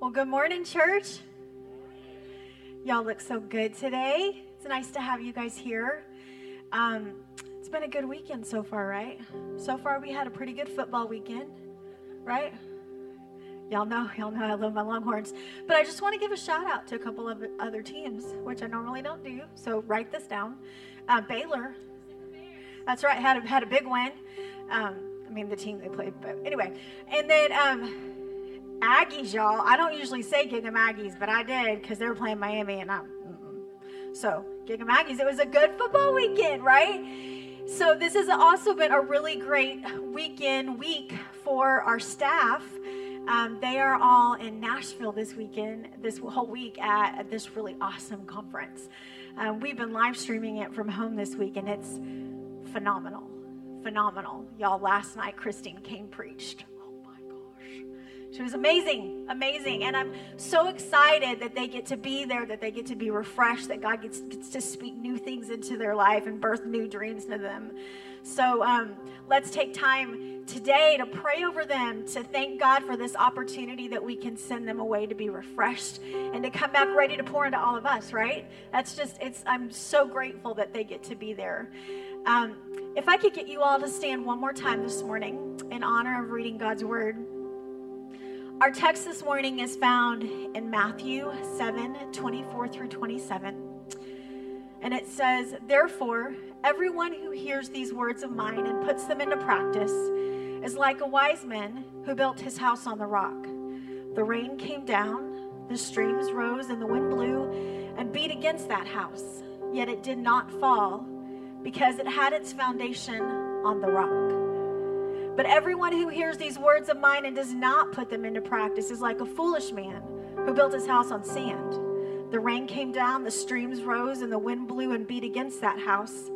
Well, good morning, church. Y'all look so good today. It's nice to have you guys here. Um, it's been a good weekend so far, right? So far, we had a pretty good football weekend, right? Y'all know, y'all know I love my Longhorns. But I just want to give a shout out to a couple of other teams, which I normally don't do. So write this down. Uh, Baylor, that's right, had a, had a big win. Um, I mean, the team they played, but anyway. And then um, Aggies, y'all. I don't usually say Gig'em Aggies, but I did because they were playing Miami, and I. Mm-mm. So Gig'em Aggies. It was a good football weekend, right? So this has also been a really great weekend week for our staff. Um, they are all in Nashville this weekend, this whole week at, this really awesome conference. Um, we've been live streaming it from home this week, and it's phenomenal, phenomenal. Y'all, last night Christine Caine preached. She was amazing, amazing. And I'm so excited that they get to be there, that they get to be refreshed, that God gets, gets to speak new things into their life and birth new dreams to them. So um, let's take time today to pray over them, to thank God for this opportunity that we can send them away to be refreshed and to come back ready to pour into all of us, right? That's just, it's, I'm so grateful that they get to be there. Um, if I could get you all to stand one more time this morning in honor of reading God's word. Our text this morning is found in Matthew 7 24 through 27. And it says, Therefore, everyone who hears these words of mine and puts them into practice is like a wise man who built his house on the rock. The rain came down, the streams rose, and the wind blew and beat against that house. Yet it did not fall because it had its foundation on the rock. But everyone who hears these words of mine and does not put them into practice is like a foolish man who built his house on sand. The rain came down, the streams rose, and the wind blew and beat against that house,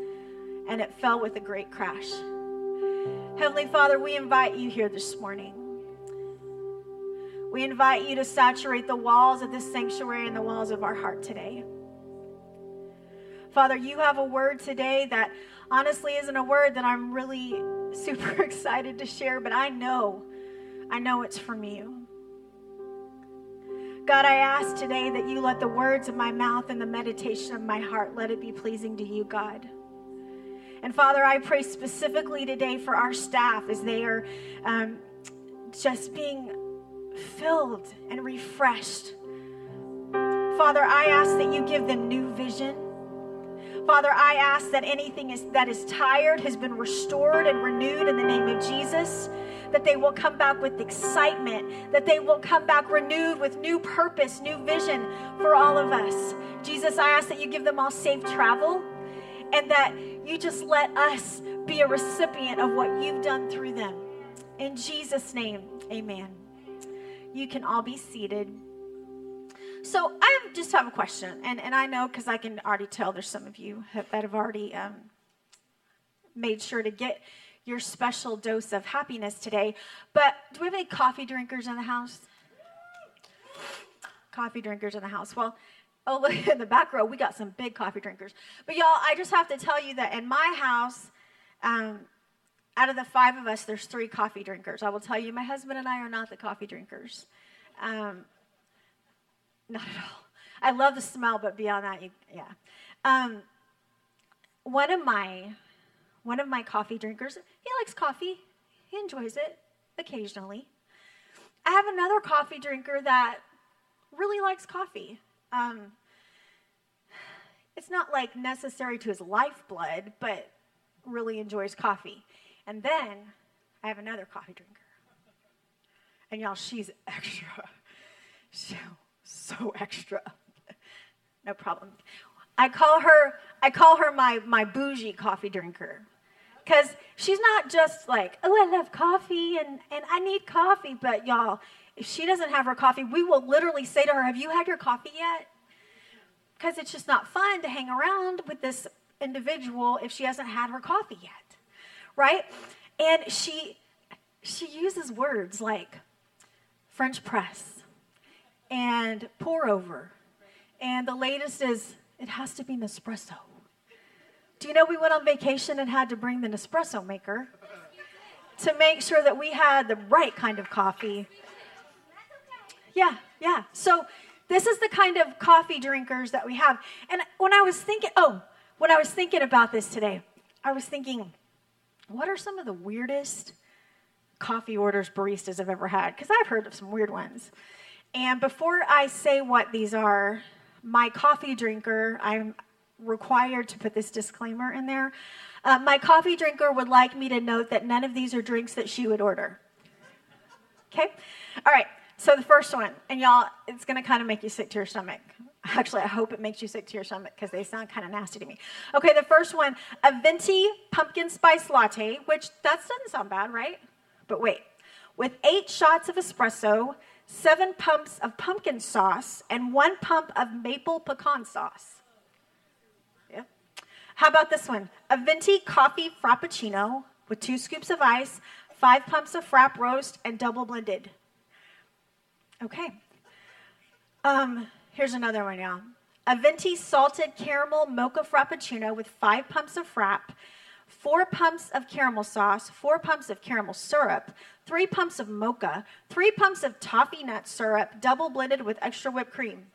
and it fell with a great crash. Heavenly Father, we invite you here this morning. We invite you to saturate the walls of this sanctuary and the walls of our heart today. Father, you have a word today that honestly isn't a word that I'm really super excited to share, but I know, I know it's from you. God, I ask today that you let the words of my mouth and the meditation of my heart let it be pleasing to you, God. And Father, I pray specifically today for our staff as they are um, just being filled and refreshed. Father, I ask that you give them new vision. Father, I ask that anything is, that is tired has been restored and renewed in the name of Jesus. That they will come back with excitement, that they will come back renewed with new purpose, new vision for all of us. Jesus, I ask that you give them all safe travel and that you just let us be a recipient of what you've done through them. In Jesus' name, amen. You can all be seated. So I just have a question, and, and I know because I can already tell there's some of you that have already um, made sure to get your special dose of happiness today. But do we have any coffee drinkers in the house? Coffee drinkers in the house. Well, oh, look in the back row, we got some big coffee drinkers. But y'all, I just have to tell you that in my house, um, out of the five of us, there's three coffee drinkers. I will tell you, my husband and I are not the coffee drinkers. Um, not at all. I love the smell, but beyond that, you, yeah. Um, one of my one of my coffee drinkers, he likes coffee. He enjoys it occasionally. I have another coffee drinker that really likes coffee. Um, it's not like necessary to his lifeblood, but really enjoys coffee. And then I have another coffee drinker. And y'all, she's extra. So so extra. no problem. I call her I call her my my bougie coffee drinker. Cuz she's not just like, "Oh, I love coffee and and I need coffee," but y'all, if she doesn't have her coffee, we will literally say to her, "Have you had your coffee yet?" Cuz it's just not fun to hang around with this individual if she hasn't had her coffee yet. Right? And she she uses words like French press and pour over. And the latest is it has to be Nespresso. Do you know we went on vacation and had to bring the Nespresso maker to make sure that we had the right kind of coffee? Yeah, yeah. So this is the kind of coffee drinkers that we have. And when I was thinking, oh, when I was thinking about this today, I was thinking, what are some of the weirdest coffee orders baristas have ever had? Because I've heard of some weird ones. And before I say what these are, my coffee drinker, I'm required to put this disclaimer in there. Uh, my coffee drinker would like me to note that none of these are drinks that she would order. Okay? All right. So the first one, and y'all, it's to kind of make you sick to your stomach. Actually, I hope it makes you sick to your stomach because they sound kind of nasty to me. Okay, the first one, a venti pumpkin spice latte, which that doesn't sound bad, right? But wait, with eight shots of espresso, seven pumps of pumpkin sauce, and one pump of maple pecan sauce. Yeah. How about this one? A venti coffee frappuccino with two scoops of ice, five pumps of frap roast, and double blended. Okay. Um, here's another one, y'all. A venti salted caramel mocha frappuccino with five pumps of frap, four pumps of caramel sauce, four pumps of caramel syrup, three pumps of mocha, three pumps of toffee nut syrup, double blended with extra whipped cream.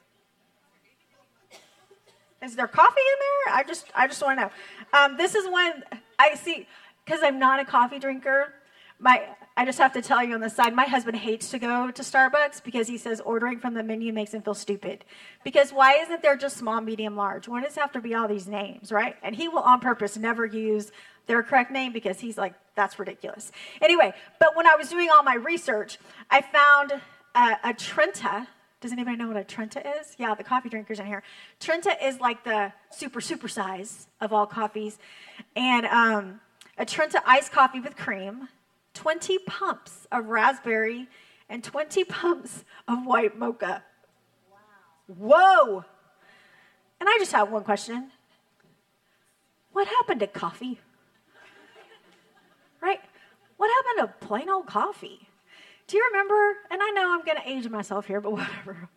Is there coffee in there? I just, I just want to know. Um, this is when I see because I'm not a coffee drinker. My, I just have to tell you on the side, my husband hates to go to Starbucks because he says ordering from the menu makes him feel stupid. Because why isn't there just small, medium, large? Why does it have to be all these names, right? And he will on purpose never use their correct name because he's like, that's ridiculous. Anyway, but when I was doing all my research, I found a, a Trenta. Does anybody know what a Trenta is? Yeah, the coffee drinkers in here. Trenta is like the super, super size of all coffees. And um, a Trenta iced coffee with cream, 20 pumps of raspberry, and 20 pumps of white mocha. Wow. Whoa! And I just have one question What happened to coffee? What happened to plain old coffee? Do you remember? And I know I'm going to age myself here, but whatever.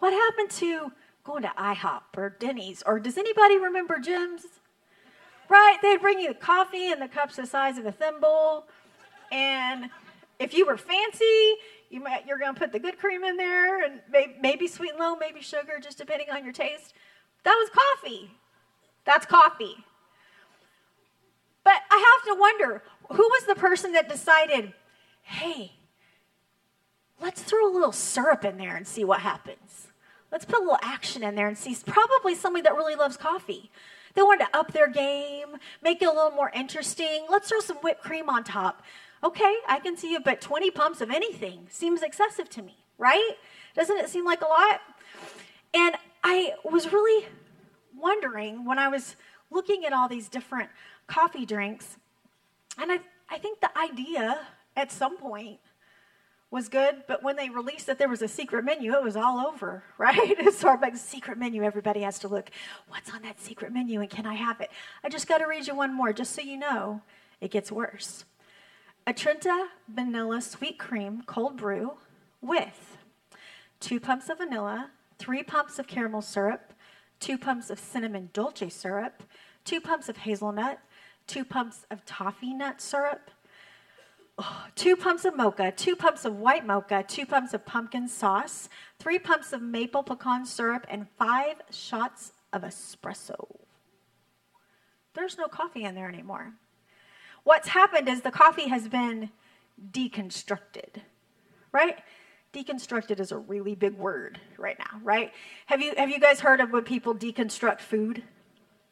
What happened to going to IHOP or Denny's? Or does anybody remember Jim's? Right? They'd bring you coffee in the cups the size of a thimble. And if you were fancy, you might, you're going to put the good cream in there and maybe sweet and low, maybe sugar, just depending on your taste. That was coffee. That's coffee. But I have to wonder who was the person that decided, hey, let's throw a little syrup in there and see what happens. Let's put a little action in there and see. Probably somebody that really loves coffee. They wanted to up their game, make it a little more interesting. Let's throw some whipped cream on top. Okay, I can see you, but 20 pumps of anything seems excessive to me, right? Doesn't it seem like a lot? And I was really wondering when I was looking at all these different coffee drinks. And I, I think the idea at some point was good, but when they released that there was a secret menu, it was all over, right? Starbucks secret menu, everybody has to look, what's on that secret menu and can I have it? I just got to read you one more just so you know it gets worse. A Trenta vanilla sweet cream cold brew with two pumps of vanilla, three pumps of caramel syrup, two pumps of cinnamon dolce syrup, two pumps of hazelnut, two pumps of toffee nut syrup, oh, two pumps of mocha, two pumps of white mocha, two pumps of pumpkin sauce, three pumps of maple pecan syrup, and five shots of espresso. There's no coffee in there anymore. What's happened is the coffee has been deconstructed, right? Deconstructed is a really big word right now, right? Have you have you guys heard of when people deconstruct food?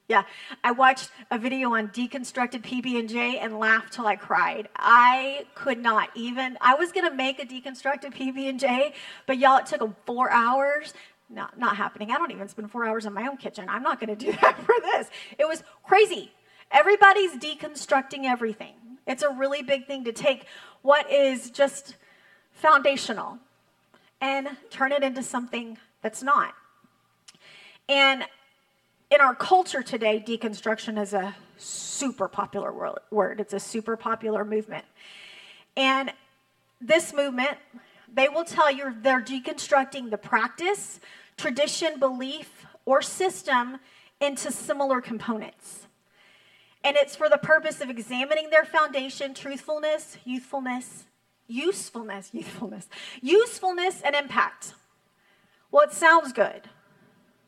Yeah, I watched a video on deconstructed PB&J and laughed till I cried. I could not even. I was gonna make a deconstructed PB&J, but y'all, it took them four hours. Not not happening. I don't even spend four hours in my own kitchen. I'm not gonna do that for this. It was crazy. Everybody's deconstructing everything. It's a really big thing to take what is just foundational and turn it into something that's not. And in our culture today, deconstruction is a super popular word. It's a super popular movement. And this movement, they will tell you they're deconstructing the practice, tradition, belief, or system into similar components. And it's for the purpose of examining their foundation, truthfulness, youthfulness, usefulness, youthfulness, usefulness and impact. Well, it sounds good.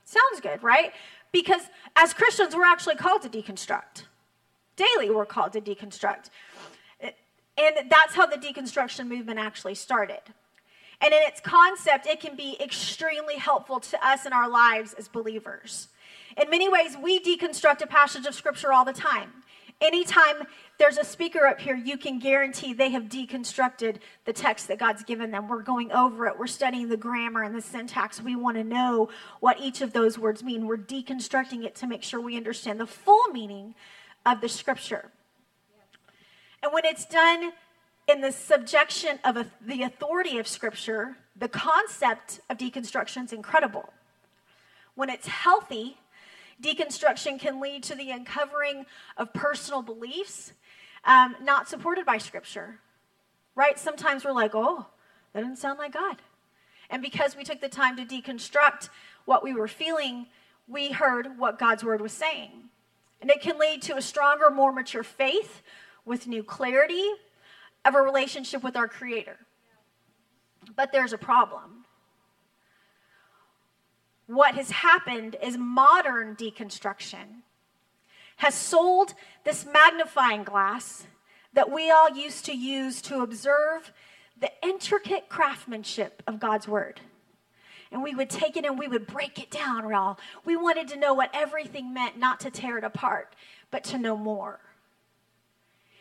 Sounds good, right? Because as Christians, we're actually called to deconstruct. Daily, we're called to deconstruct. And that's how the deconstruction movement actually started. And in its concept, it can be extremely helpful to us in our lives as believers. In many ways, we deconstruct a passage of scripture all the time. Anytime there's a speaker up here, you can guarantee they have deconstructed the text that God's given them. We're going over it, we're studying the grammar and the syntax. We want to know what each of those words mean. We're deconstructing it to make sure we understand the full meaning of the scripture. And when it's done in the subjection of a, the authority of scripture, the concept of deconstruction is incredible. When it's healthy, deconstruction can lead to the uncovering of personal beliefs um, not supported by Scripture. Right? Sometimes we're like, oh, that doesn't sound like God. And because we took the time to deconstruct what we were feeling, we heard what God's word was saying. And it can lead to a stronger, more mature faith with new clarity of a relationship with our Creator. But there's a problem what has happened is modern deconstruction has sold this magnifying glass that we all used to use to observe the intricate craftsmanship of God's word. And we would take it and we would break it down, Raul. We wanted to know what everything meant, not to tear it apart, but to know more.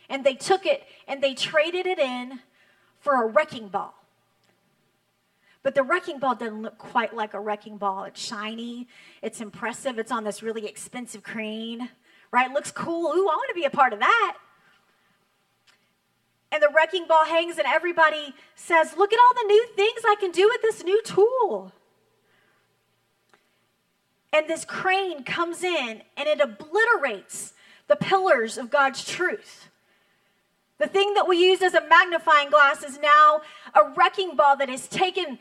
And they took it and they traded it in for a wrecking ball. But the wrecking ball doesn't look quite like a wrecking ball. It's shiny, it's impressive, it's on this really expensive crane, right? It looks cool. Ooh, I want to be a part of that. And the wrecking ball hangs, and everybody says, Look at all the new things I can do with this new tool. And this crane comes in and it obliterates the pillars of God's truth. The thing that we use as a magnifying glass is now a wrecking ball that has taken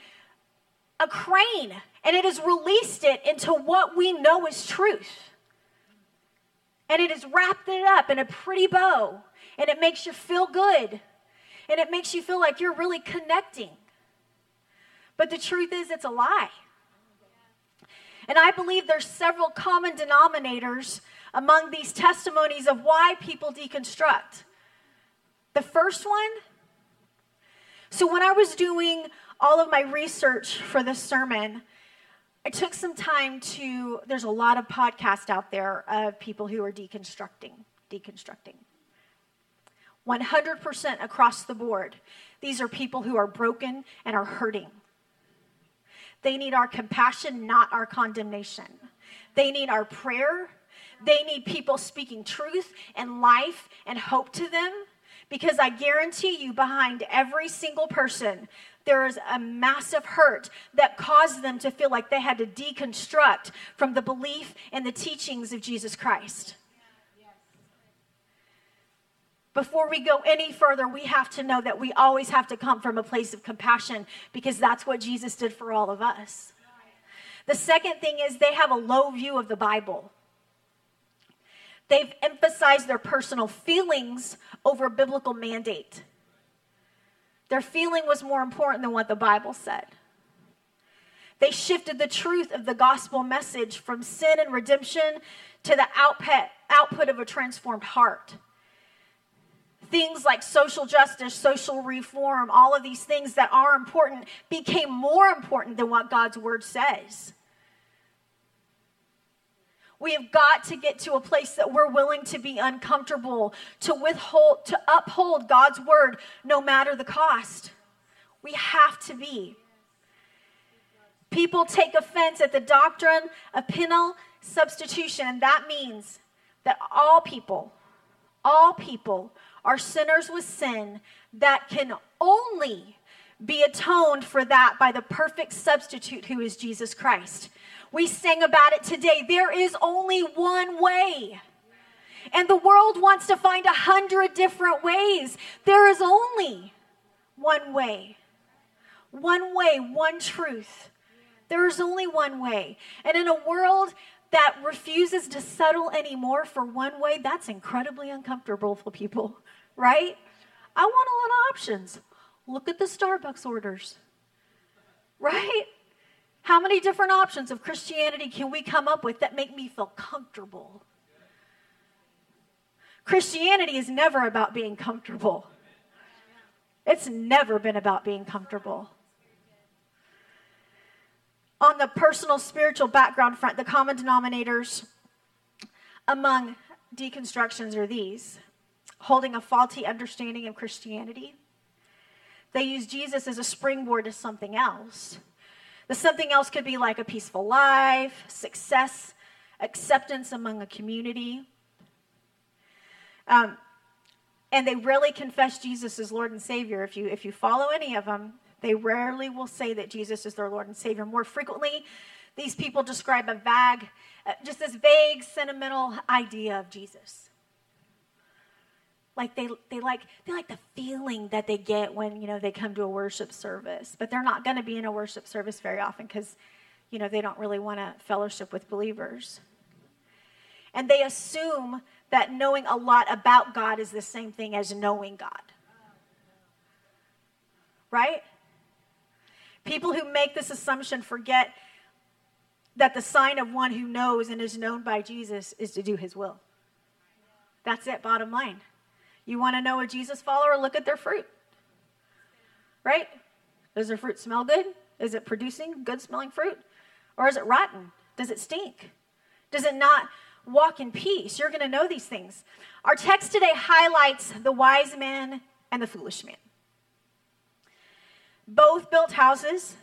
a crane and it has released it into what we know is truth. And it has wrapped it up in a pretty bow and it makes you feel good and it makes you feel like you're really connecting. But the truth is, it's a lie. And I believe there's several common denominators among these testimonies of why people deconstruct. The first one, so when I was doing all of my research for this sermon, I took some time to, there's a lot of podcasts out there of people who are deconstructing, deconstructing. 100% across the board. These are people who are broken and are hurting. They need our compassion, not our condemnation. They need our prayer. They need people speaking truth and life and hope to them. Because I guarantee you, behind every single person there is a massive hurt that caused them to feel like they had to deconstruct from the belief and the teachings of Jesus Christ. Before we go any further, we have to know that we always have to come from a place of compassion because that's what Jesus did for all of us. The second thing is they have a low view of the Bible. They've emphasized their personal feelings over biblical mandate. Their feeling was more important than what the Bible said. They shifted the truth of the gospel message from sin and redemption to the output, output of a transformed heart. Things like social justice, social reform, all of these things that are important became more important than what God's word says. We have got to get to a place that we're willing to be uncomfortable, to withhold, to uphold God's word no matter the cost. We have to be. People take offense at the doctrine of penal substitution, and that means that all people, all people are sinners with sin that can only be atoned for that by the perfect substitute who is Jesus Christ. We sang about it today. There is only one way. And the world wants to find a hundred different ways. There is only one way. One way, one truth. There is only one way. And in a world that refuses to settle anymore for one way, that's incredibly uncomfortable for people, right? I want a lot of options. Look at the Starbucks orders. Right? How many different options of Christianity can we come up with that make me feel comfortable? Christianity is never about being comfortable. It's never been about being comfortable. On the personal spiritual background front, the common denominators among deconstructions are these holding a faulty understanding of Christianity. They use Jesus as a springboard to something else. The something else could be like a peaceful life, success, acceptance among a community. Um, and they rarely confess Jesus as Lord and Savior. If you, if you follow any of them, they rarely will say that Jesus is their Lord and Savior. More frequently, these people describe a vague, uh, just this vague, sentimental idea of Jesus. Like they, they like they like the feeling that they get when you know they come to a worship service, but they're not going to be in a worship service very often because you know they don't really want to fellowship with believers. And they assume that knowing a lot about God is the same thing as knowing God. Right? People who make this assumption forget that the sign of one who knows and is known by Jesus is to do his will. That's it, bottom line. You want to know a Jesus follower? Look at their fruit. Right? Does their fruit smell good? Is it producing good smelling fruit? Or is it rotten? Does it stink? Does it not walk in peace. You're going to know these things. Our text today highlights the wise man and the foolish man. Both built houses,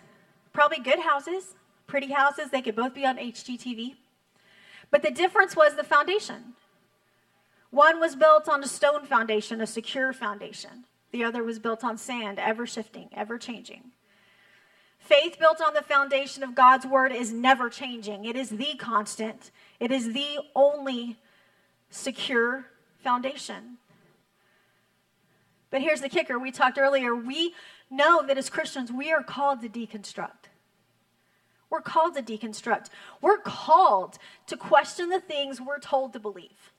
probably good houses, pretty houses. They could both be on HGTV. But the difference was the foundation. One was built on a stone foundation, a secure foundation. The other was built on sand, ever shifting, ever changing. Faith built on the foundation of God's word is never changing. It is the constant, it is the only secure foundation. But here's the kicker we talked earlier. We know that as Christians, we are called to deconstruct. We're called to deconstruct. We're called to question the things we're told to believe.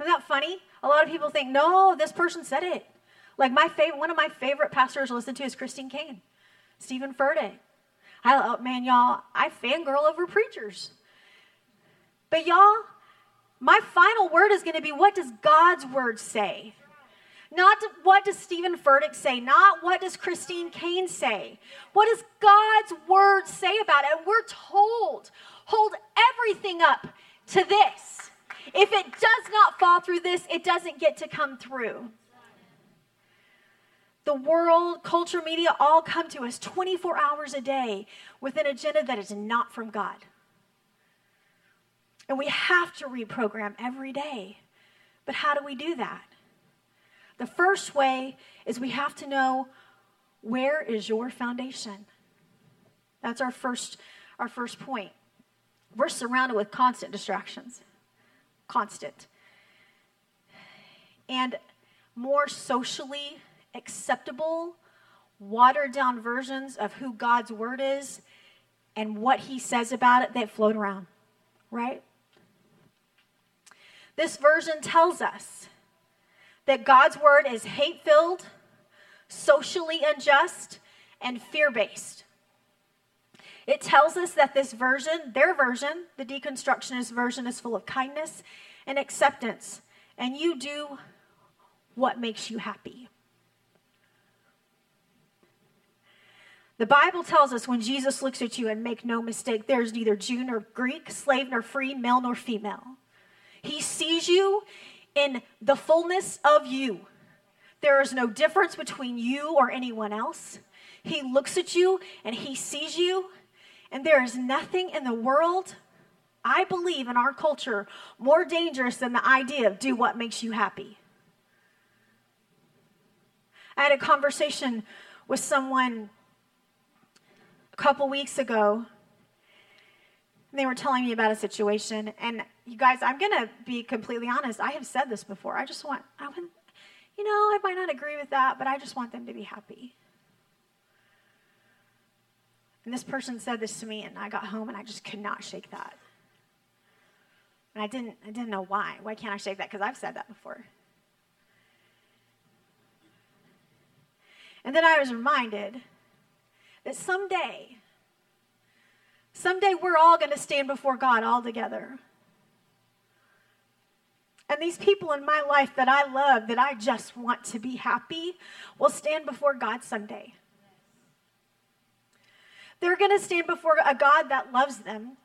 Isn't that funny? A lot of people think, no, this person said it. Like my favorite, one of my favorite pastors to listen to is Christine Caine. Stephen Furtick. I, oh, man, y'all, I fangirl over preachers. But y'all, my final word is going to be what does God's word say? Not what does Stephen Furtick say, not what does Christine Caine say. What does God's word say about it? And we're told, hold everything up to this. If it does not fall through this, it doesn't get to come through the world, culture, media all come to us 24 hours a day with an agenda that is not from God. And we have to reprogram every day. But how do we do that? The first way is we have to know where is your foundation? That's our first our first point. We're surrounded with constant distractions. Constant. And more socially acceptable, watered down versions of who God's word is and what he says about it that float around, right? This version tells us that God's word is hate filled, socially unjust, and fear based. It tells us that this version, their version, the deconstructionist version, is full of kindness and acceptance, and you do what makes you happy. The Bible tells us when Jesus looks at you, and make no mistake, there's neither Jew nor Greek, slave nor free, male nor female. He sees you in the fullness of you. There is no difference between you or anyone else. He looks at you and he sees you, and there is nothing in the world, I believe, in our culture more dangerous than the idea of do what makes you happy. I had a conversation with someone a couple weeks ago, they were telling me about a situation. And you guys, I'm going to be completely honest. I have said this before. I just want, I want, you know, I might not agree with that, but I just want them to be happy. And this person said this to me, and I got home and I just could not shake that. And I didn't, I didn't know why. Why can't I shake that? Because I've said that before. And then I was reminded that someday, someday we're all going to stand before God all together. And these people in my life that I love, that I just want to be happy, will stand before God someday. They're going to stand before a God that loves them,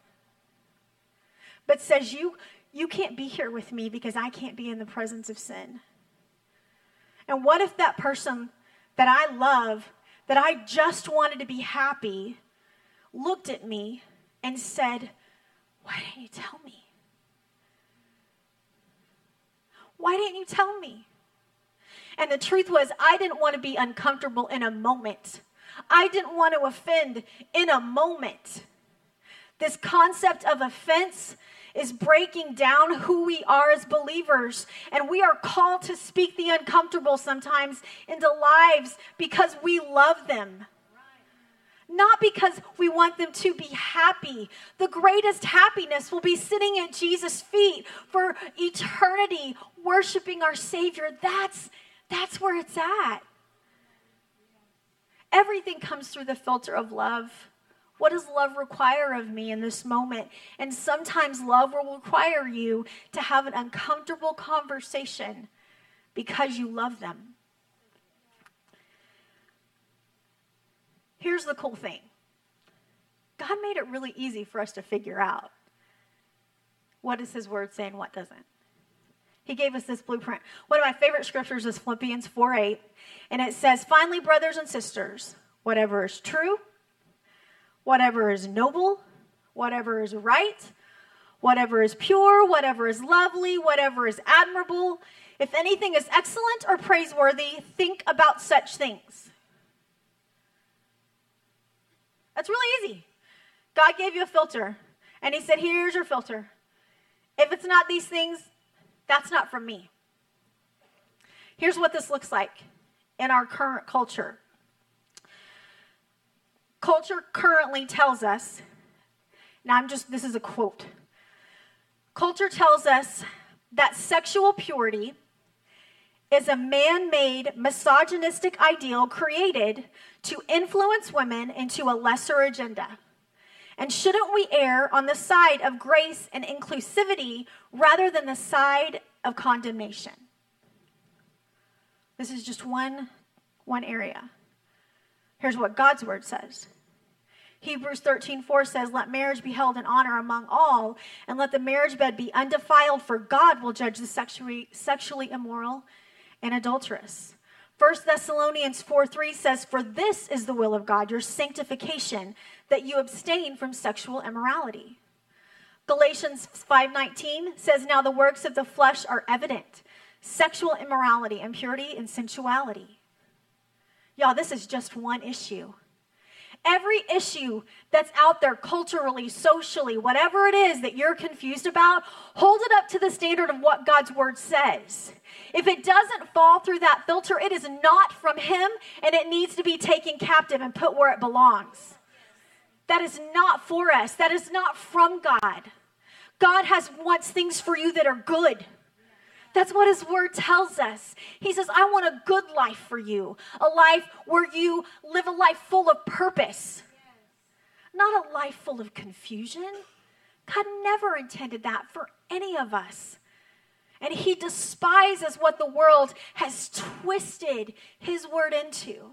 but says, You, you can't be here with me because I can't be in the presence of sin. And what if that person that I love, that I just wanted to be happy, looked at me and said, Why didn't you tell me? Why didn't you tell me? And the truth was, I didn't want to be uncomfortable in a moment. I didn't want to offend in a moment. This concept of offense is breaking down who we are as believers. And we are called to speak the uncomfortable sometimes into lives because we love them. Not because we want them to be happy. The greatest happiness will be sitting at Jesus' feet for eternity, worshiping our Savior. That's, that's where it's at. Everything comes through the filter of love. What does love require of me in this moment? And sometimes love will require you to have an uncomfortable conversation because you love them. Here's the cool thing God made it really easy for us to figure out what does His Word say and what doesn't. He gave us this blueprint. One of my favorite scriptures is Philippians 4 8. And it says, Finally, brothers and sisters, whatever is true, whatever is noble, whatever is right, whatever is pure, whatever is lovely, whatever is admirable, if anything is excellent or praiseworthy, think about such things. That's really easy. God gave you a filter, and He said, Here's your filter. If it's not these things, that's not from me. Here's what this looks like in our current culture. Culture currently tells us, now I'm just, this is a quote. Culture tells us that sexual purity is a man made misogynistic ideal created to influence women into a lesser agenda. And shouldn't we err on the side of grace and inclusivity rather than the side of condemnation? This is just one, one area. Here's what God's word says. Hebrews 13, 4 says, Let marriage be held in honor among all, and let the marriage bed be undefiled, for God will judge the sexually, sexually immoral and adulterous. 1 Thessalonians 4 3 says, For this is the will of God, your sanctification, that you abstain from sexual immorality. Galatians 5:19 says now the works of the flesh are evident sexual immorality impurity and sensuality. Y'all this is just one issue. Every issue that's out there culturally socially whatever it is that you're confused about hold it up to the standard of what God's word says. If it doesn't fall through that filter it is not from him and it needs to be taken captive and put where it belongs that is not for us. That is not from God. God has wants things for you that are good. That's what his word tells us. He says, I want a good life for you, a life where you live a life full of purpose, not a life full of confusion. God never intended that for any of us. And he despises what the world has twisted his word into.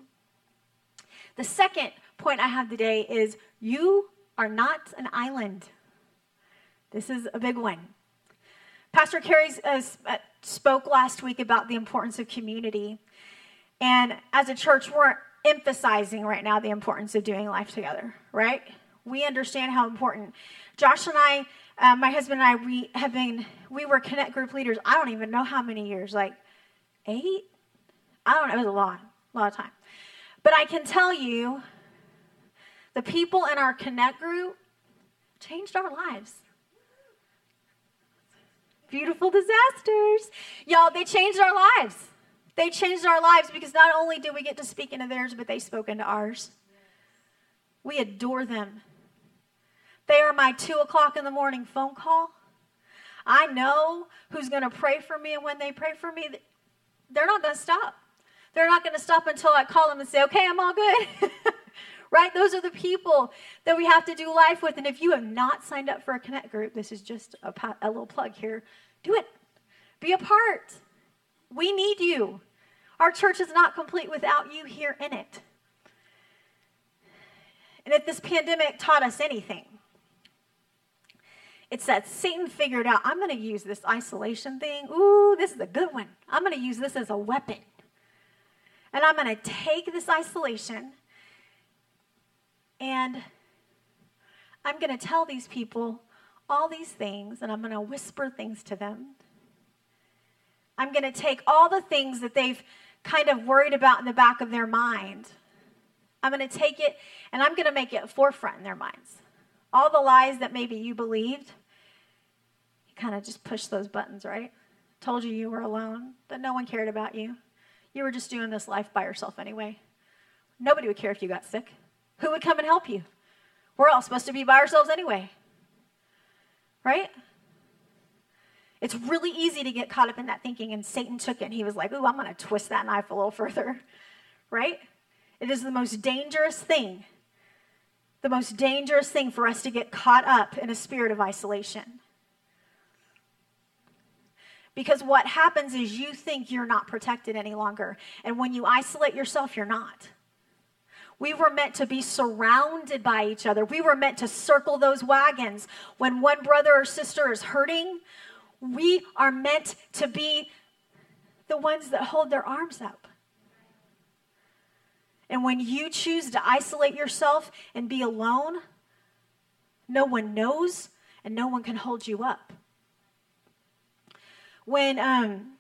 The second point I have today is you are not an island. This is a big one. Pastor Carey uh, uh, spoke last week about the importance of community. And as a church, we're emphasizing right now the importance of doing life together, right? We understand how important. Josh and I, uh, my husband and I, we have been, we were Connect group leaders. I don't even know how many years, like eight? I don't know. It was a lot, a lot of time. But I can tell you the people in our Connect group changed our lives. Beautiful disasters. Y'all, they changed our lives. They changed our lives because not only did we get to speak into theirs, but they spoke into ours. We adore them. They are my two o'clock in the morning phone call. I know who's going to pray for me, and when they pray for me, they're not going to stop. They're not going to stop until I call them and say, okay, I'm all good. right? Those are the people that we have to do life with. And if you have not signed up for a Connect group, this is just a, a little plug here. Do it. Be a part. We need you. Our church is not complete without you here in it. And if this pandemic taught us anything, it's that Satan figured out, I'm going to use this isolation thing. Ooh, this is a good one. I'm going to use this as a weapon. And I'm going to take this isolation and I'm going to tell these people all these things and I'm going to whisper things to them. I'm going to take all the things that they've kind of worried about in the back of their mind. I'm going to take it and I'm going to make it forefront in their minds. All the lies that maybe you believed, you kind of just push those buttons, right? Told you you were alone, that no one cared about you. You were just doing this life by yourself anyway. Nobody would care if you got sick. Who would come and help you? We're all supposed to be by ourselves anyway. Right? It's really easy to get caught up in that thinking, and Satan took it and he was like, Ooh, I'm going to twist that knife a little further. Right? It is the most dangerous thing, the most dangerous thing for us to get caught up in a spirit of isolation. Because what happens is you think you're not protected any longer. And when you isolate yourself, you're not. We were meant to be surrounded by each other. We were meant to circle those wagons. When one brother or sister is hurting, we are meant to be the ones that hold their arms up. And when you choose to isolate yourself and be alone, no one knows and no one can hold you up. When um,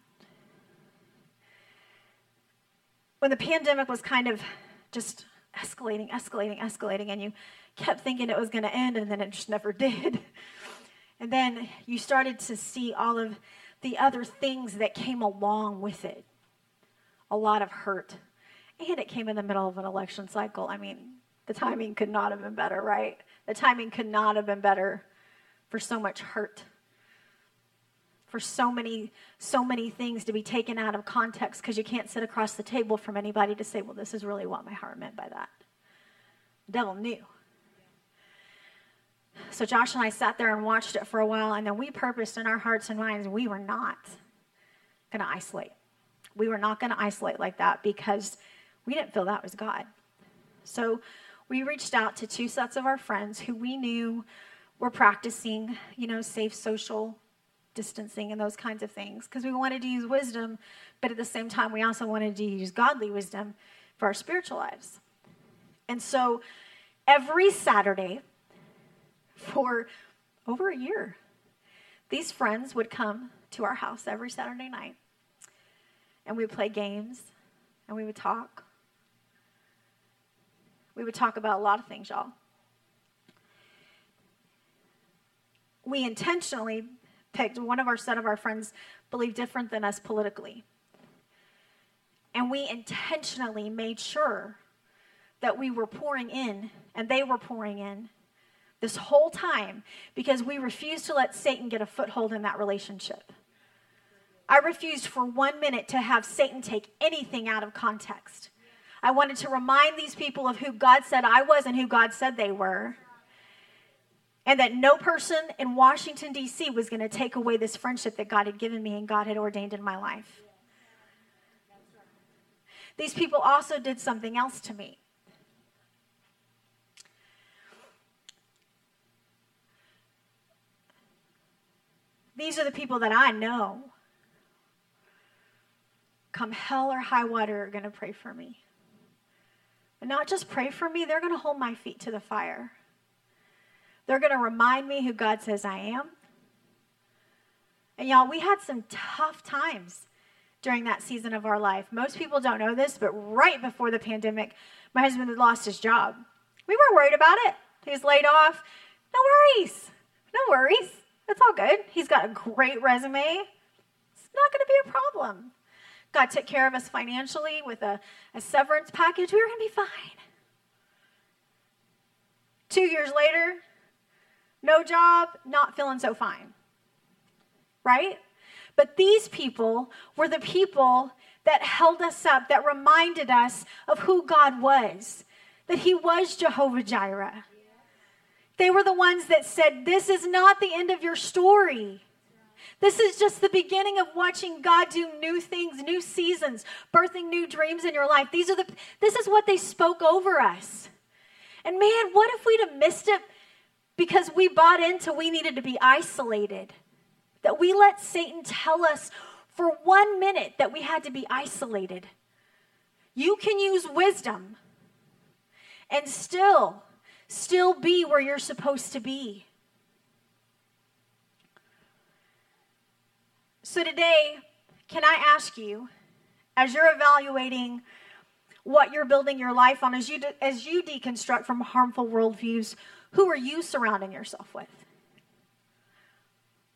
when the pandemic was kind of just escalating, escalating, escalating, and you kept thinking it was going to end, and then it just never did. And then you started to see all of the other things that came along with it a lot of hurt. And it came in the middle of an election cycle. I mean, the timing could not have been better, right? The timing could not have been better for so much hurt for so many so many things to be taken out of context because you can't sit across the table from anybody to say well this is really what my heart meant by that. The devil knew. So josh and i sat there and watched it for a while and then we purposed in our hearts and minds we were not going to isolate. We were not going to isolate like that because we didn't feel that was god. So we reached out to two sets of our friends who we knew were practicing you know safe social distancing and those kinds of things because we wanted to use wisdom, but at the same time, we also wanted to use godly wisdom for our spiritual lives. And so every Saturday for over a year, these friends would come to our house every Saturday night and we would play games and we would talk. We would talk about a lot of things, y'all. We intentionally picked one of our set of our friends believed different than us politically. And we intentionally made sure that we were pouring in and they were pouring in this whole time because we refused to let Satan get a foothold in that relationship. I refused for one minute to have Satan take anything out of context. I wanted to remind these people of who God said I was and who God said they were and that no person in Washington, D.C. was going to take away this friendship that God had given me and God had ordained in my life. These people also did something else to me. These are the people that I know, come hell or high water, are going to pray for me. And not just pray for me, they're going to hold my feet to the fire. They're going to remind me who God says I am. And y'all, we had some tough times during that season of our life. Most people don't know this, but right before the pandemic, my husband had lost his job. We weren't worried about it. He was laid off. No worries. No worries. It's all good. He's got a great resume. It's not going to be a problem. God took care of us financially with a, a severance package. We were going to be fine. Two years later, no job, not feeling so fine. Right? But these people were the people that held us up, that reminded us of who God was, that He was Jehovah Jireh. They were the ones that said, This is not the end of your story. This is just the beginning of watching God do new things, new seasons, birthing new dreams in your life. These are the this is what they spoke over us. And man, what if we'd have missed it because we bought into we needed to be isolated? That we let Satan tell us for 1 minute that we had to be isolated. You can use wisdom and still still be where you're supposed to be. So today, can I ask you, as you're evaluating what you're building your life on, as you de- as you deconstruct from harmful worldviews, who are you surrounding yourself with?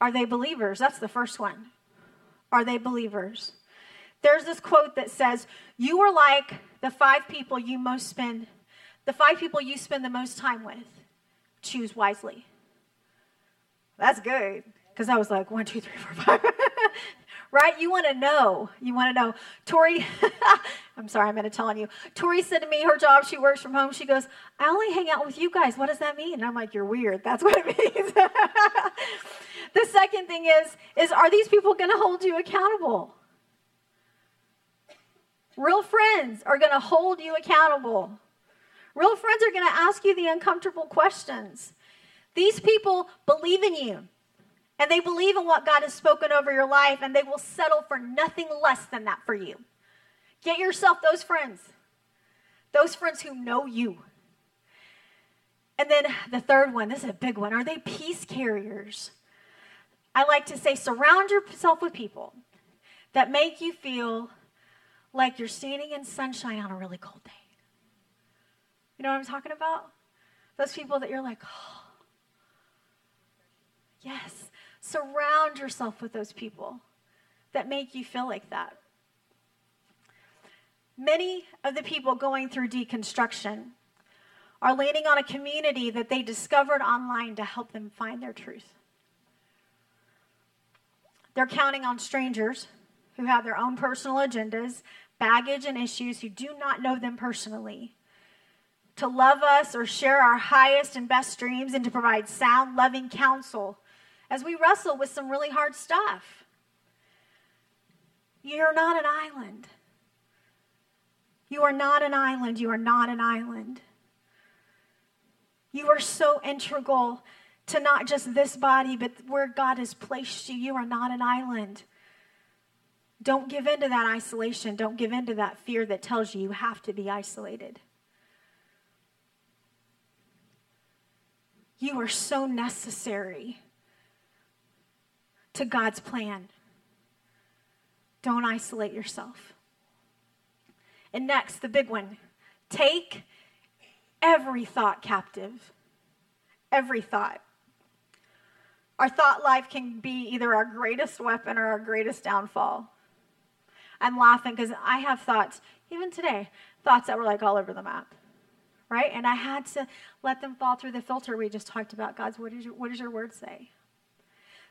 Are they believers? That's the first one. Are they believers? There's this quote that says, "You are like the five people you most spend, the five people you spend the most time with. Choose wisely." That's good because I was like one, two, three, four, five. right? You want to know. You want to know. Tori, I'm sorry, I'm going to tell on you. Tori said to me, her job, she works from home. She goes, I only hang out with you guys. What does that mean? And I'm like, you're weird. That's what it means. the second thing is, is are these people going to hold you accountable? Real friends are going to hold you accountable. Real friends are going to ask you the uncomfortable questions. These people believe in you and they believe in what God has spoken over your life, and they will settle for nothing less than that for you. Get yourself those friends, those friends who know you. And then the third one, this is a big one. Are they peace carriers? I like to say surround yourself with people that make you feel like you're standing in sunshine on a really cold day. You know what I'm talking about? Those people that you're like, oh, yes, Surround yourself with those people that make you feel like that. Many of the people going through deconstruction are leaning on a community that they discovered online to help them find their truth. They're counting on strangers who have their own personal agendas, baggage, and issues who do not know them personally to love us or share our highest and best dreams and to provide sound, loving counsel as we wrestle with some really hard stuff. You're not an island. You are not an island. You are not an island. You are so integral to not just this body, but where God has placed you. You are not an island. Don't give in to that isolation. Don't give in to that fear that tells you you have to be isolated. You are so necessary to God's plan. Don't isolate yourself. And next, the big one take every thought captive. Every thought. Our thought life can be either our greatest weapon or our greatest downfall. I'm laughing because I have thoughts, even today, thoughts that were like all over the map, right? And I had to let them fall through the filter we just talked about. God's, what, is your, what does your word say?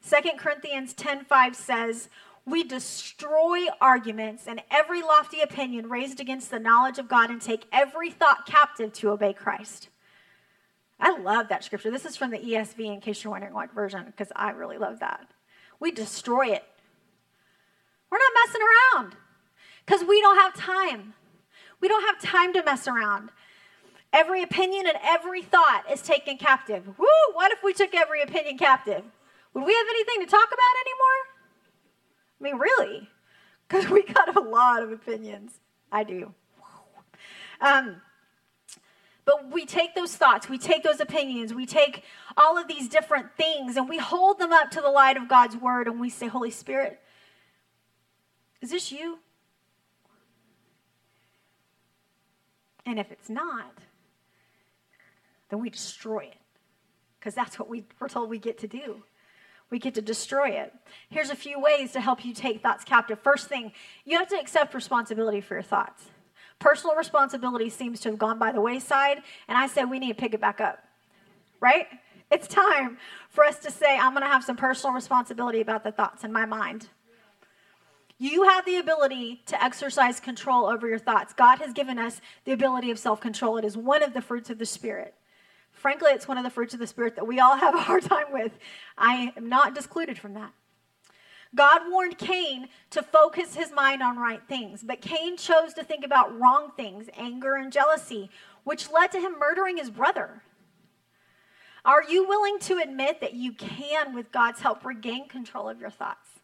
2 Corinthians 10:5 says, "We destroy arguments and every lofty opinion raised against the knowledge of God and take every thought captive to obey Christ." I love that scripture. This is from the ESV in case you're wondering what version because I really love that. We destroy it. We're not messing around because we don't have time. We don't have time to mess around. Every opinion and every thought is taken captive. Woo! What if we took every opinion captive? Would we have anything to talk about anymore? I mean, really? Because we got a lot of opinions. I do. Um, but we take those thoughts, we take those opinions, we take all of these different things, and we hold them up to the light of God's word, and we say, Holy Spirit, is this you? And if it's not, then we destroy it. Because that's what we, we're told we get to do. We get to destroy it. Here's a few ways to help you take thoughts captive. First thing, you have to accept responsibility for your thoughts. Personal responsibility seems to have gone by the wayside, and I say we need to pick it back up. Right? It's time for us to say, I'm going to have some personal responsibility about the thoughts in my mind. You have the ability to exercise control over your thoughts. God has given us the ability of self control. It is one of the fruits of the Spirit. Frankly, it's one of the fruits of the Spirit that we all have a hard time with. I am not discluded from that. God warned Cain to focus his mind on right things, but Cain chose to think about wrong things, anger and jealousy, which led to him murdering his brother. Are you willing to admit that you can, with God's help, regain control of your thoughts?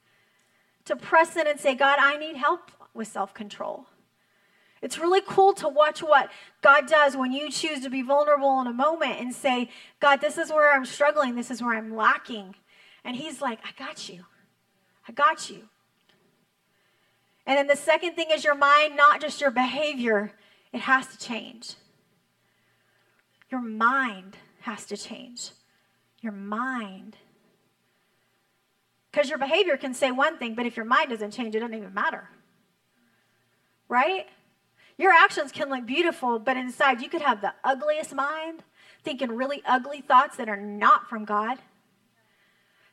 to press in and say, God, I need help with self control. It's really cool to watch what God does when you choose to be vulnerable in a moment and say, God, this is where I'm struggling. This is where I'm lacking. And He's like, I got you. I got you. And then the second thing is your mind, not just your behavior, it has to change. Your mind has to change. Your mind because your behavior can say one thing, but if your mind doesn't change, it doesn't even matter. Right? Your actions can look beautiful, but inside you could have the ugliest mind, thinking really ugly thoughts that are not from God.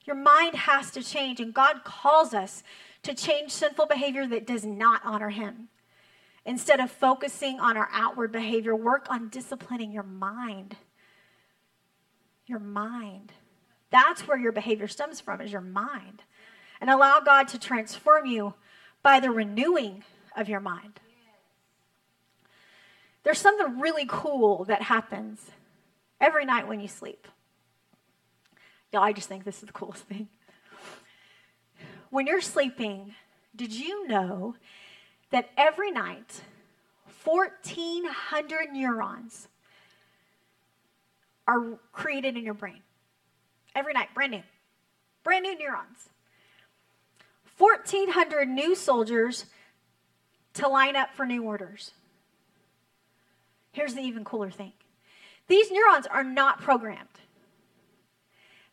Your mind has to change, and God calls us to change sinful behavior that does not honor Him. Instead of focusing on our outward behavior, work on disciplining your mind. Your mind. That's where your behavior stems from, is your mind. And allow God to transform you by the renewing of your mind. There's something really cool that happens every night when you sleep. Y'all, I just think this is the coolest thing. When you're sleeping, did you know that every night 1,400 neurons are created in your brain? every night, brand new. Brand new neurons. 1,400 new soldiers to line up for new orders. Here's the even cooler thing these neurons are not programmed,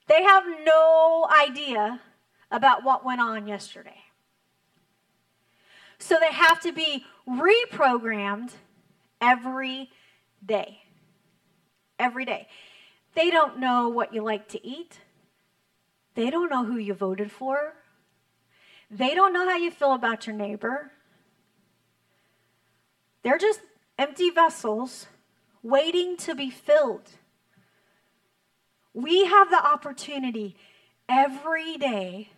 they have no idea about what went on yesterday. So they have to be reprogrammed every day. Every day. They don't know what you like to eat. They don't know who you voted for. They don't know how you feel about your neighbor. They're just empty vessels waiting to be filled. We have the opportunity every day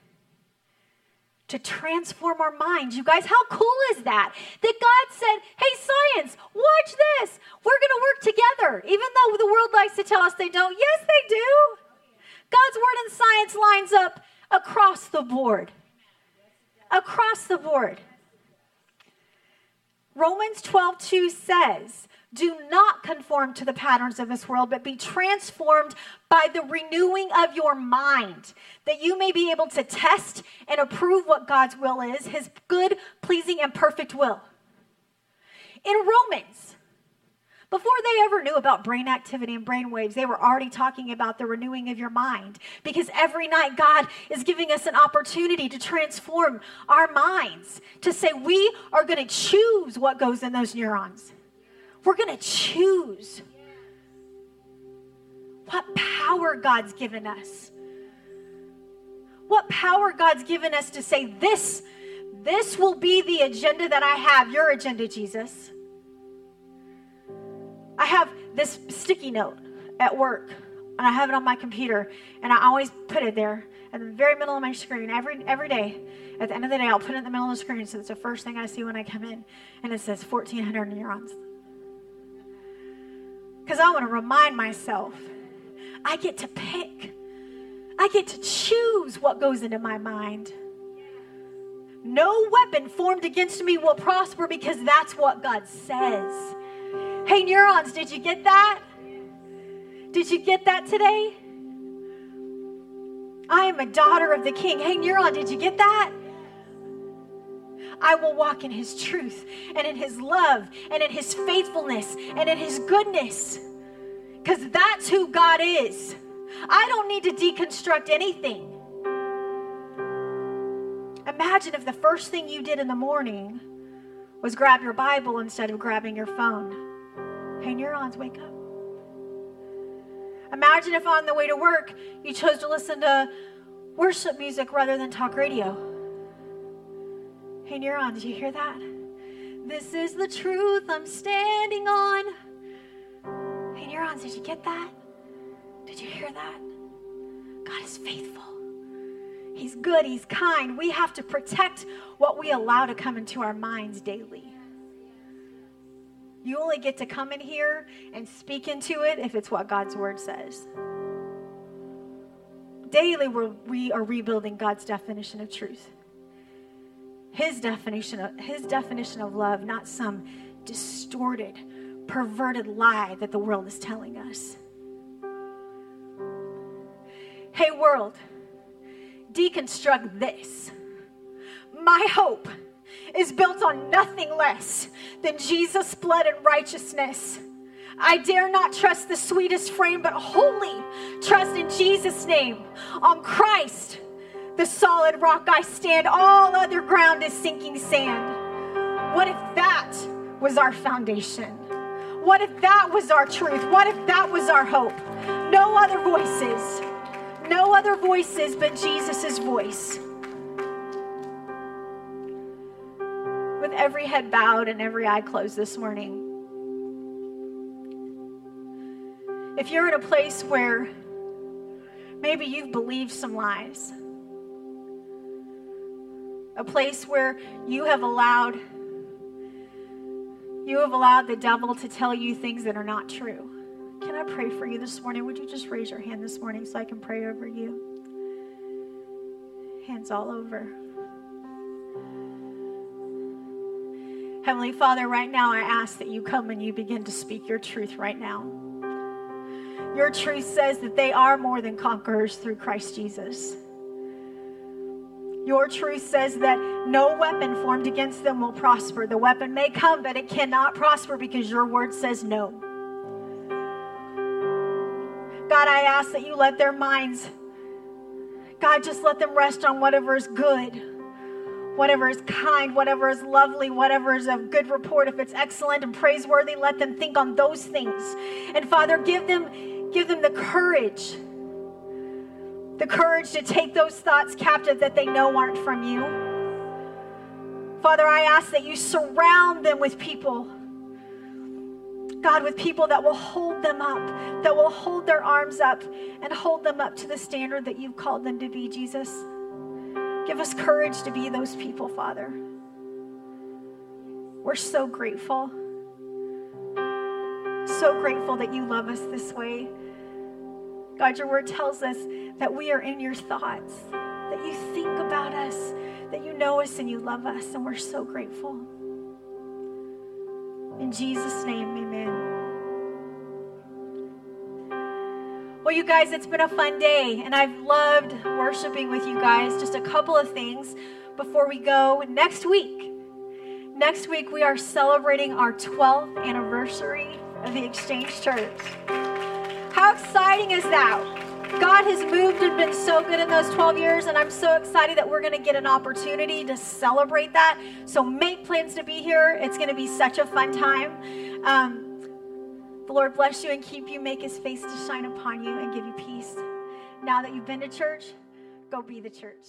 to transform our minds. You guys, how cool is that? That God said, hey, science, watch this. We're going to work together. Even though the world likes to tell us they don't. Yes, they do. God's word and science lines up across the board. Across the board. Romans 12 2 says, do not conform to the patterns of this world, but be transformed by the renewing of your mind, that you may be able to test and approve what God's will is, his good, pleasing, and perfect will. In Romans, before they ever knew about brain activity and brain waves, they were already talking about the renewing of your mind. Because every night, God is giving us an opportunity to transform our minds, to say we are going to choose what goes in those neurons. We're going to choose what power God's given us. What power God's given us to say, this, this will be the agenda that I have, your agenda, Jesus. I have this sticky note at work, and I have it on my computer, and I always put it there at the very middle of my screen every every day. At the end of the day, I'll put it in the middle of the screen so it's the first thing I see when I come in, and it says 1,400 neurons. Because I want to remind myself I get to pick, I get to choose what goes into my mind. No weapon formed against me will prosper because that's what God says. Hey, neurons, did you get that? Did you get that today? I am a daughter of the King. Hey, neuron, did you get that? I will walk in his truth and in his love and in his faithfulness and in his goodness. Because that's who God is. I don't need to deconstruct anything. Imagine if the first thing you did in the morning was grab your Bible instead of grabbing your phone. Hey, neurons, wake up. Imagine if on the way to work you chose to listen to worship music rather than talk radio. Hey, neurons, did you hear that? This is the truth I'm standing on. Hey, Neurons, did you get that? Did you hear that? God is faithful. He's good. He's kind. We have to protect what we allow to come into our minds daily. You only get to come in here and speak into it if it's what God's word says. Daily, we're, we are rebuilding God's definition of truth. His definition of, his definition of love, not some distorted, perverted lie that the world is telling us. Hey, world, deconstruct this. My hope is built on nothing less than Jesus' blood and righteousness. I dare not trust the sweetest frame, but wholly trust in Jesus' name, on Christ, the solid rock I stand. All other ground is sinking sand. What if that was our foundation? What if that was our truth? What if that was our hope? No other voices. No other voices but Jesus' voice. Every head bowed and every eye closed this morning, if you're in a place where maybe you've believed some lies, a place where you have allowed you have allowed the devil to tell you things that are not true. Can I pray for you this morning? Would you just raise your hand this morning so I can pray over you? Hands all over. Heavenly Father, right now I ask that you come and you begin to speak your truth right now. Your truth says that they are more than conquerors through Christ Jesus. Your truth says that no weapon formed against them will prosper. The weapon may come, but it cannot prosper because your word says no. God, I ask that you let their minds, God, just let them rest on whatever is good, whatever is kind, whatever is lovely, whatever is of good report. If it's excellent and praiseworthy, let them think on those things. And Father, give them, give them the courage the courage to take those thoughts captive that they know aren't from you. Father, I ask that you surround them with people. God, with people that will hold them up, that will hold their arms up and hold them up to the standard that you've called them to be, Jesus. Give us courage to be those people, Father. We're so grateful. So grateful that you love us this way. God, your word tells us that we are in your thoughts, that you think about us, that you know us and you love us, and we're so grateful. In Jesus' name, amen. Well, you guys, it's been a fun day, and I've loved worshiping with you guys. Just a couple of things before we go. Next week, next week, we are celebrating our 12th anniversary of the Exchange Church. How exciting is that? God has moved and been so good in those 12 years, and I'm so excited that we're going to get an opportunity to celebrate that. So make plans to be here. It's going to be such a fun time. Um, the Lord bless you and keep you, make his face to shine upon you, and give you peace. Now that you've been to church, go be the church.